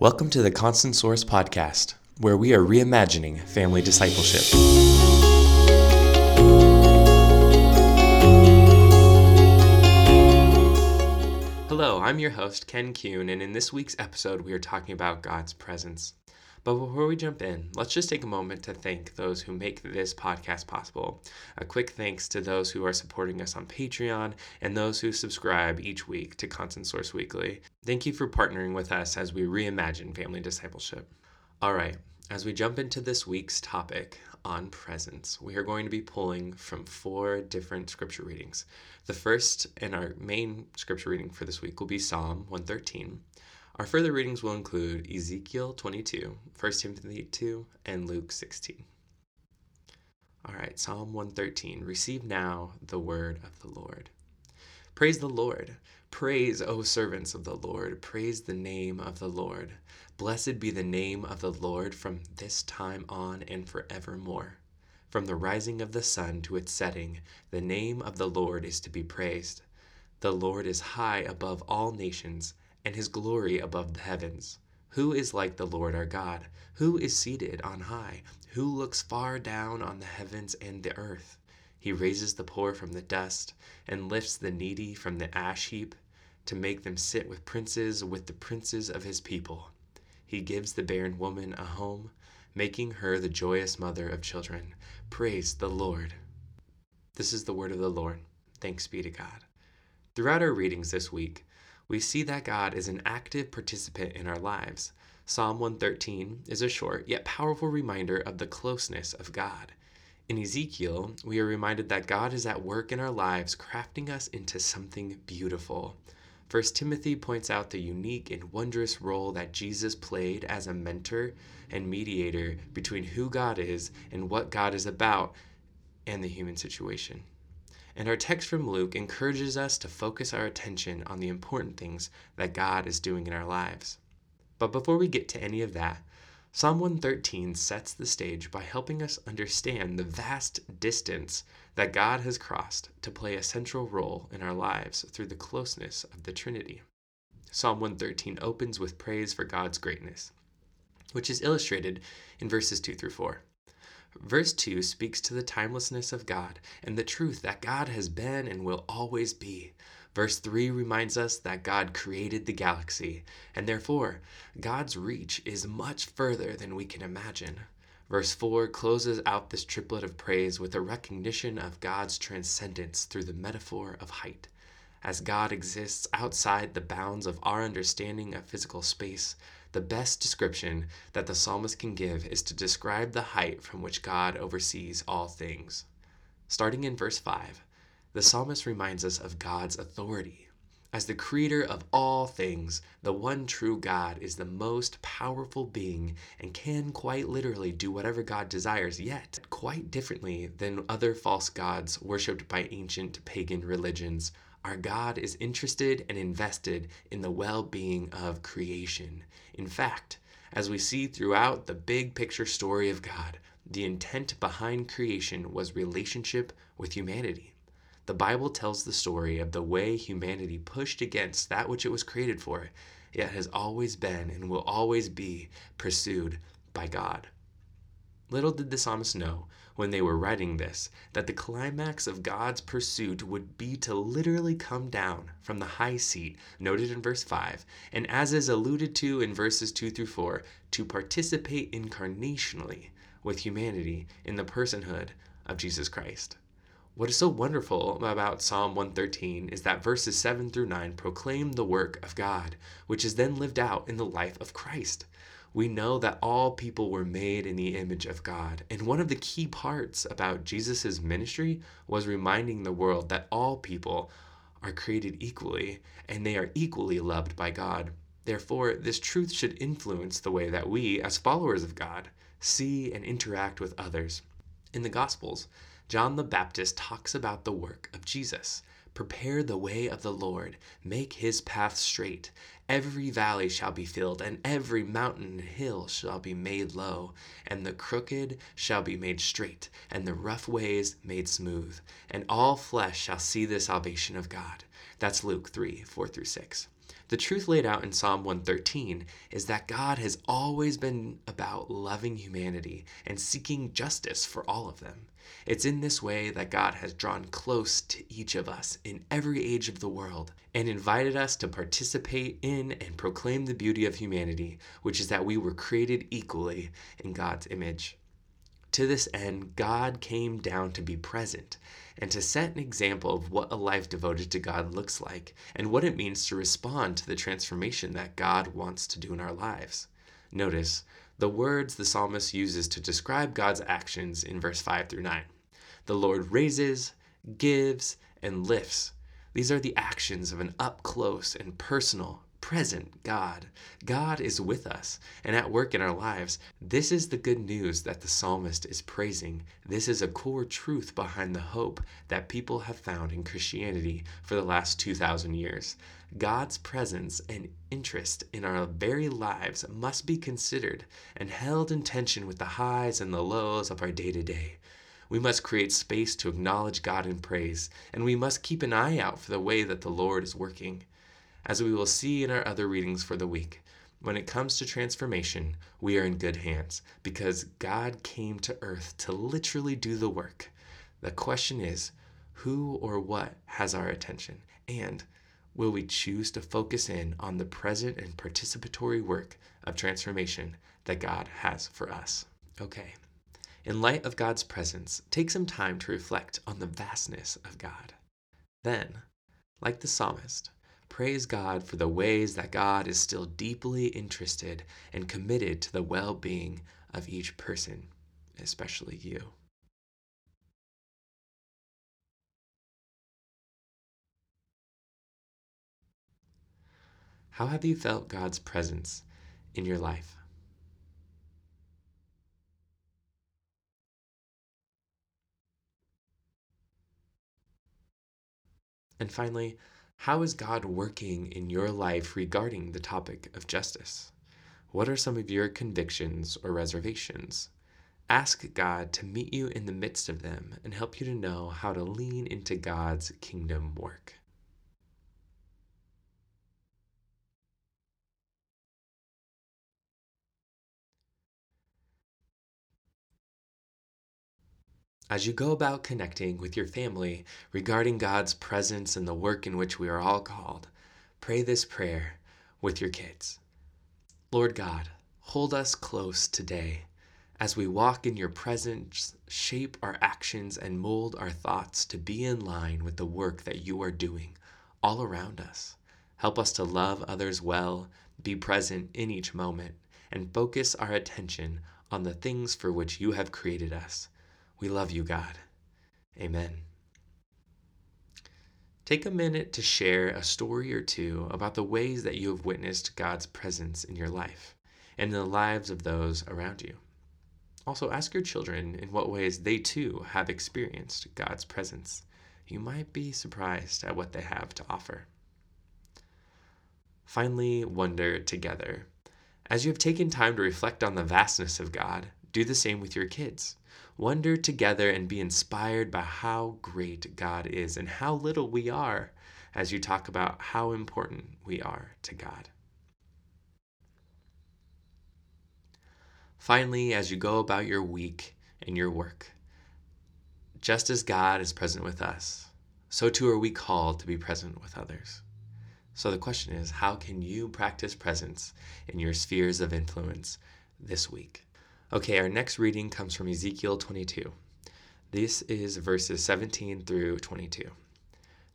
Welcome to the Constant Source Podcast, where we are reimagining family discipleship. Hello, I'm your host, Ken Kuhn, and in this week's episode, we are talking about God's presence. But before we jump in, let's just take a moment to thank those who make this podcast possible. A quick thanks to those who are supporting us on Patreon and those who subscribe each week to Constant Source Weekly. Thank you for partnering with us as we reimagine family discipleship. All right, as we jump into this week's topic on presence, we are going to be pulling from four different scripture readings. The first and our main scripture reading for this week will be Psalm 113. Our further readings will include Ezekiel 22, 1 Timothy 2, and Luke 16. All right, Psalm 113. Receive now the word of the Lord. Praise the Lord. Praise, O servants of the Lord. Praise the name of the Lord. Blessed be the name of the Lord from this time on and forevermore. From the rising of the sun to its setting, the name of the Lord is to be praised. The Lord is high above all nations and his glory above the heavens. Who is like the Lord our God? Who is seated on high? Who looks far down on the heavens and the earth? He raises the poor from the dust and lifts the needy from the ash heap to make them sit with princes, with the princes of his people. He gives the barren woman a home, making her the joyous mother of children. Praise the Lord. This is the word of the Lord. Thanks be to God. Throughout our readings this week, we see that God is an active participant in our lives. Psalm 113 is a short yet powerful reminder of the closeness of God. In Ezekiel, we are reminded that God is at work in our lives, crafting us into something beautiful. 1 Timothy points out the unique and wondrous role that Jesus played as a mentor and mediator between who God is and what God is about and the human situation. And our text from Luke encourages us to focus our attention on the important things that God is doing in our lives. But before we get to any of that, Psalm 113 sets the stage by helping us understand the vast distance that God has crossed to play a central role in our lives through the closeness of the Trinity. Psalm 113 opens with praise for God's greatness, which is illustrated in verses 2 through 4. Verse 2 speaks to the timelessness of God and the truth that God has been and will always be. Verse 3 reminds us that God created the galaxy, and therefore, God's reach is much further than we can imagine. Verse 4 closes out this triplet of praise with a recognition of God's transcendence through the metaphor of height. As God exists outside the bounds of our understanding of physical space, the best description that the psalmist can give is to describe the height from which God oversees all things. Starting in verse 5, the psalmist reminds us of God's authority. As the creator of all things, the one true God is the most powerful being and can quite literally do whatever God desires, yet quite differently than other false gods worshipped by ancient pagan religions. Our God is interested and invested in the well being of creation. In fact, as we see throughout the big picture story of God, the intent behind creation was relationship with humanity. The Bible tells the story of the way humanity pushed against that which it was created for, yet has always been and will always be pursued by God. Little did the psalmist know when they were writing this that the climax of God's pursuit would be to literally come down from the high seat noted in verse 5, and as is alluded to in verses 2 through 4, to participate incarnationally with humanity in the personhood of Jesus Christ. What is so wonderful about Psalm 113 is that verses 7 through 9 proclaim the work of God, which is then lived out in the life of Christ we know that all people were made in the image of God. And one of the key parts about Jesus' ministry was reminding the world that all people are created equally and they are equally loved by God. Therefore, this truth should influence the way that we, as followers of God, see and interact with others. In the Gospels, John the Baptist talks about the work of Jesus. Prepare the way of the Lord, make his path straight. Every valley shall be filled, and every mountain and hill shall be made low, and the crooked shall be made straight, and the rough ways made smooth, and all flesh shall see the salvation of God. That's Luke 3 4 through 6. The truth laid out in Psalm 113 is that God has always been about loving humanity and seeking justice for all of them. It's in this way that God has drawn close to each of us in every age of the world and invited us to participate in and proclaim the beauty of humanity, which is that we were created equally in God's image. To this end, God came down to be present and to set an example of what a life devoted to God looks like and what it means to respond to the transformation that God wants to do in our lives. Notice the words the psalmist uses to describe God's actions in verse 5 through 9. The Lord raises, gives, and lifts. These are the actions of an up close and personal, present God. God is with us and at work in our lives. This is the good news that the psalmist is praising. This is a core truth behind the hope that people have found in Christianity for the last 2,000 years. God's presence and interest in our very lives must be considered and held in tension with the highs and the lows of our day to day. We must create space to acknowledge God in praise, and we must keep an eye out for the way that the Lord is working. As we will see in our other readings for the week, when it comes to transformation, we are in good hands because God came to earth to literally do the work. The question is, who or what has our attention? And will we choose to focus in on the present and participatory work of transformation that God has for us? Okay. In light of God's presence, take some time to reflect on the vastness of God. Then, like the psalmist, Praise God for the ways that God is still deeply interested and committed to the well being of each person, especially you. How have you felt God's presence in your life? And finally, how is God working in your life regarding the topic of justice? What are some of your convictions or reservations? Ask God to meet you in the midst of them and help you to know how to lean into God's kingdom work. As you go about connecting with your family regarding God's presence and the work in which we are all called, pray this prayer with your kids. Lord God, hold us close today as we walk in your presence, shape our actions, and mold our thoughts to be in line with the work that you are doing all around us. Help us to love others well, be present in each moment, and focus our attention on the things for which you have created us we love you, God. Amen. Take a minute to share a story or two about the ways that you have witnessed God's presence in your life and in the lives of those around you. Also, ask your children in what ways they too have experienced God's presence. You might be surprised at what they have to offer. Finally, wonder together. As you have taken time to reflect on the vastness of God, do the same with your kids. Wonder together and be inspired by how great God is and how little we are as you talk about how important we are to God. Finally, as you go about your week and your work, just as God is present with us, so too are we called to be present with others. So the question is how can you practice presence in your spheres of influence this week? Okay, our next reading comes from Ezekiel 22. This is verses 17 through 22.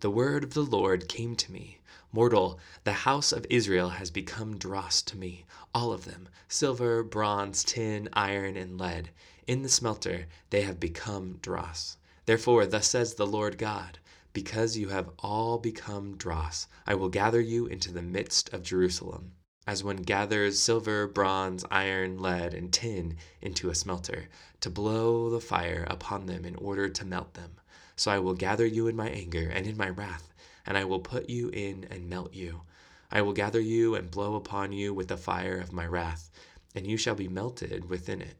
The word of the Lord came to me Mortal, the house of Israel has become dross to me, all of them silver, bronze, tin, iron, and lead. In the smelter they have become dross. Therefore, thus says the Lord God Because you have all become dross, I will gather you into the midst of Jerusalem as one gathers silver, bronze, iron, lead, and tin into a smelter, to blow the fire upon them in order to melt them. So I will gather you in my anger and in my wrath, and I will put you in and melt you. I will gather you and blow upon you with the fire of my wrath, and you shall be melted within it.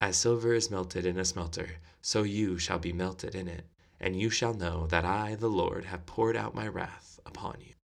As silver is melted in a smelter, so you shall be melted in it, and you shall know that I, the Lord, have poured out my wrath upon you.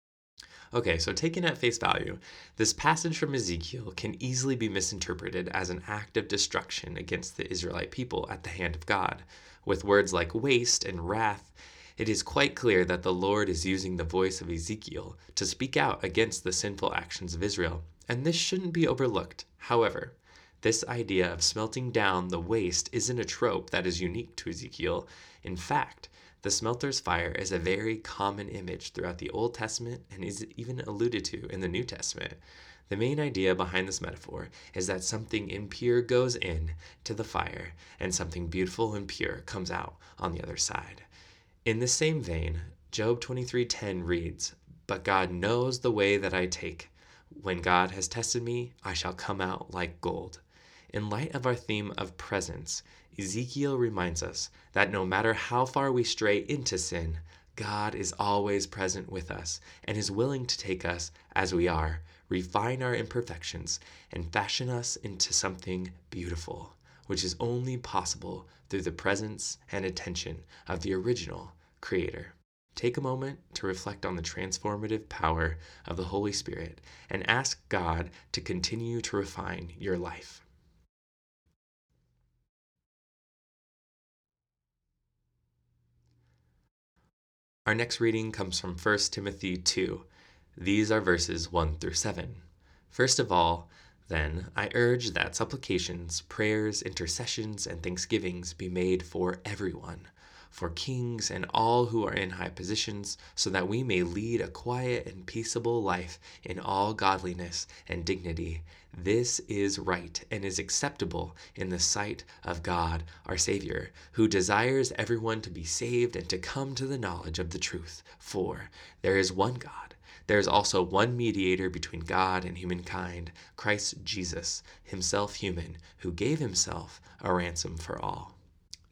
Okay, so taken at face value, this passage from Ezekiel can easily be misinterpreted as an act of destruction against the Israelite people at the hand of God. With words like waste and wrath, it is quite clear that the Lord is using the voice of Ezekiel to speak out against the sinful actions of Israel, and this shouldn't be overlooked. However, this idea of smelting down the waste isn't a trope that is unique to Ezekiel. In fact, the smelter's fire is a very common image throughout the Old Testament and is even alluded to in the New Testament. The main idea behind this metaphor is that something impure goes in to the fire and something beautiful and pure comes out on the other side. In the same vein, Job 23:10 reads, "But God knows the way that I take. When God has tested me, I shall come out like gold." In light of our theme of presence, Ezekiel reminds us that no matter how far we stray into sin, God is always present with us and is willing to take us as we are, refine our imperfections, and fashion us into something beautiful, which is only possible through the presence and attention of the original Creator. Take a moment to reflect on the transformative power of the Holy Spirit and ask God to continue to refine your life. Our next reading comes from 1 Timothy 2. These are verses 1 through 7. First of all, then, I urge that supplications, prayers, intercessions, and thanksgivings be made for everyone, for kings and all who are in high positions, so that we may lead a quiet and peaceable life in all godliness and dignity. This is right and is acceptable in the sight of God our Savior, who desires everyone to be saved and to come to the knowledge of the truth. For there is one God. There is also one mediator between God and humankind, Christ Jesus, himself human, who gave himself a ransom for all.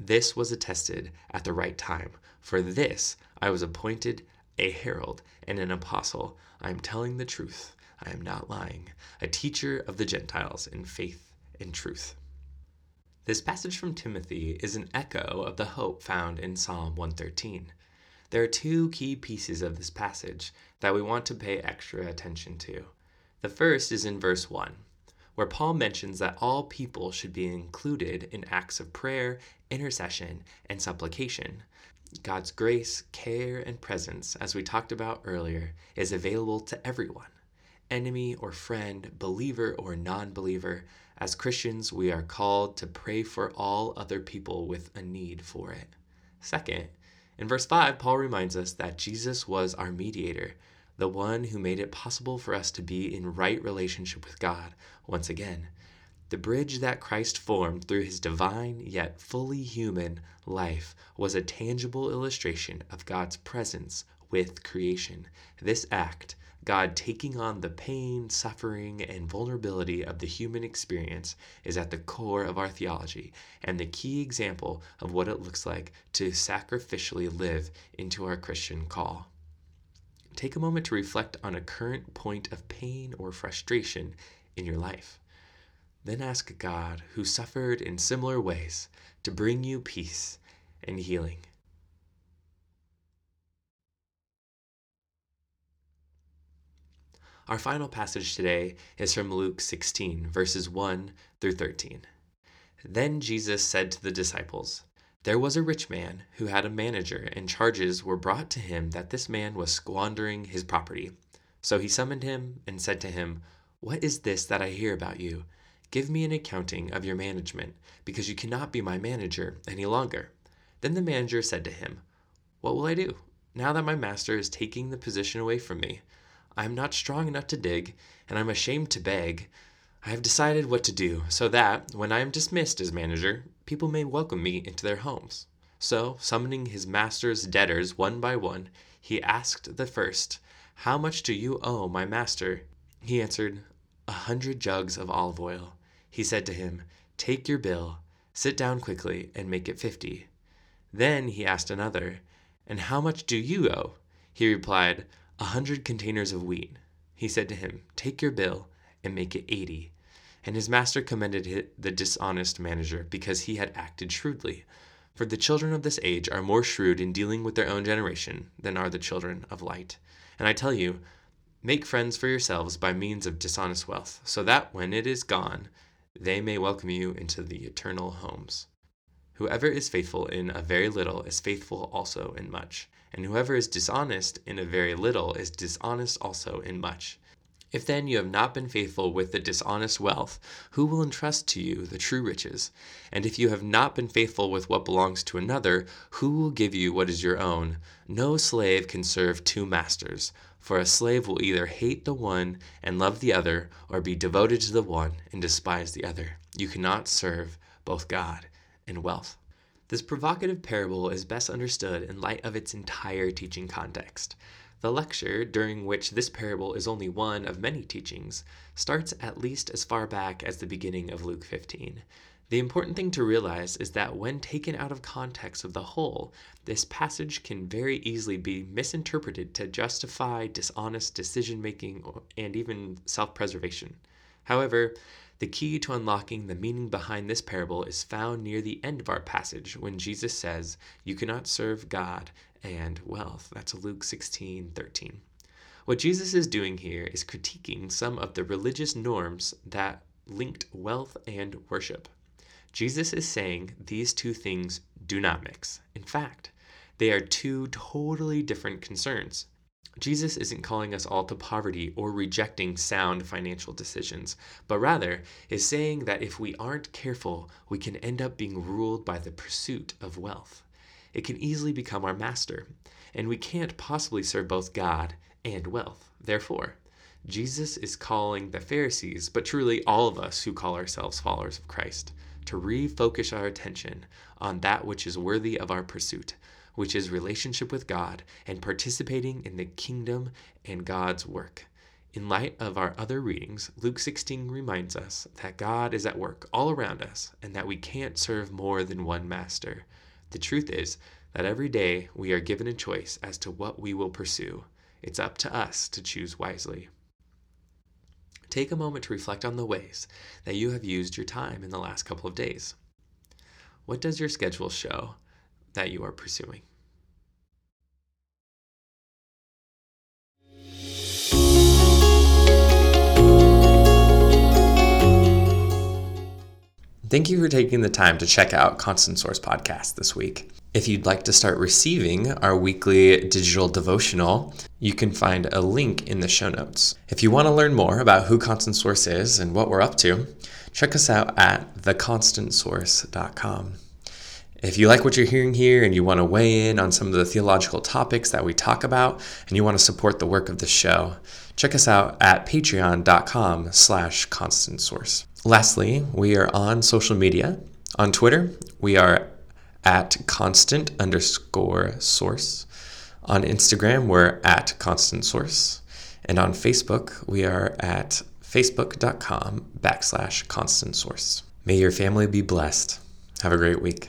This was attested at the right time. For this I was appointed a herald and an apostle. I am telling the truth. I am not lying. A teacher of the Gentiles in faith and truth. This passage from Timothy is an echo of the hope found in Psalm 113. There are two key pieces of this passage that we want to pay extra attention to. The first is in verse 1, where Paul mentions that all people should be included in acts of prayer, intercession, and supplication. God's grace, care, and presence, as we talked about earlier, is available to everyone enemy or friend, believer or non believer. As Christians, we are called to pray for all other people with a need for it. Second, in verse 5, Paul reminds us that Jesus was our mediator, the one who made it possible for us to be in right relationship with God once again. The bridge that Christ formed through his divine yet fully human life was a tangible illustration of God's presence with creation. This act, God taking on the pain, suffering, and vulnerability of the human experience is at the core of our theology and the key example of what it looks like to sacrificially live into our Christian call. Take a moment to reflect on a current point of pain or frustration in your life. Then ask God, who suffered in similar ways, to bring you peace and healing. Our final passage today is from Luke 16, verses 1 through 13. Then Jesus said to the disciples, There was a rich man who had a manager, and charges were brought to him that this man was squandering his property. So he summoned him and said to him, What is this that I hear about you? Give me an accounting of your management, because you cannot be my manager any longer. Then the manager said to him, What will I do, now that my master is taking the position away from me? I am not strong enough to dig, and I'm ashamed to beg. I have decided what to do, so that, when I am dismissed as manager, people may welcome me into their homes. So, summoning his master's debtors one by one, he asked the first, How much do you owe my master? He answered, A hundred jugs of olive oil. He said to him, Take your bill, sit down quickly, and make it fifty. Then he asked another, And how much do you owe? He replied, a hundred containers of wheat. He said to him, Take your bill and make it eighty. And his master commended the dishonest manager because he had acted shrewdly. For the children of this age are more shrewd in dealing with their own generation than are the children of light. And I tell you, Make friends for yourselves by means of dishonest wealth, so that when it is gone, they may welcome you into the eternal homes. Whoever is faithful in a very little is faithful also in much, and whoever is dishonest in a very little is dishonest also in much. If then you have not been faithful with the dishonest wealth, who will entrust to you the true riches? And if you have not been faithful with what belongs to another, who will give you what is your own? No slave can serve two masters, for a slave will either hate the one and love the other, or be devoted to the one and despise the other. You cannot serve both God and wealth. This provocative parable is best understood in light of its entire teaching context. The lecture, during which this parable is only one of many teachings, starts at least as far back as the beginning of Luke 15. The important thing to realize is that when taken out of context of the whole, this passage can very easily be misinterpreted to justify dishonest decision making and even self preservation. However, the key to unlocking the meaning behind this parable is found near the end of our passage when Jesus says, You cannot serve God and wealth. That's Luke 16 13. What Jesus is doing here is critiquing some of the religious norms that linked wealth and worship. Jesus is saying these two things do not mix. In fact, they are two totally different concerns. Jesus isn't calling us all to poverty or rejecting sound financial decisions, but rather is saying that if we aren't careful, we can end up being ruled by the pursuit of wealth it can easily become our master, and we can't possibly serve both God and wealth. Therefore, Jesus is calling the Pharisees, but truly all of us who call ourselves followers of Christ, to refocus our attention on that which is worthy of our pursuit, which is relationship with God and participating in the kingdom and God's work. In light of our other readings, Luke 16 reminds us that God is at work all around us and that we can't serve more than one master. The truth is that every day we are given a choice as to what we will pursue. It's up to us to choose wisely. Take a moment to reflect on the ways that you have used your time in the last couple of days. What does your schedule show that you are pursuing? Thank you for taking the time to check out Constant Source Podcast this week. If you'd like to start receiving our weekly digital devotional, you can find a link in the show notes. If you want to learn more about who Constant Source is and what we're up to, check us out at theconstantsource.com. If you like what you're hearing here and you want to weigh in on some of the theological topics that we talk about and you want to support the work of the show, check us out at patreon.com slash constantsource. Lastly, we are on social media. On Twitter, we are at constant underscore source. On Instagram, we're at constant source. And on Facebook, we are at facebook.com backslash constant source. May your family be blessed. Have a great week.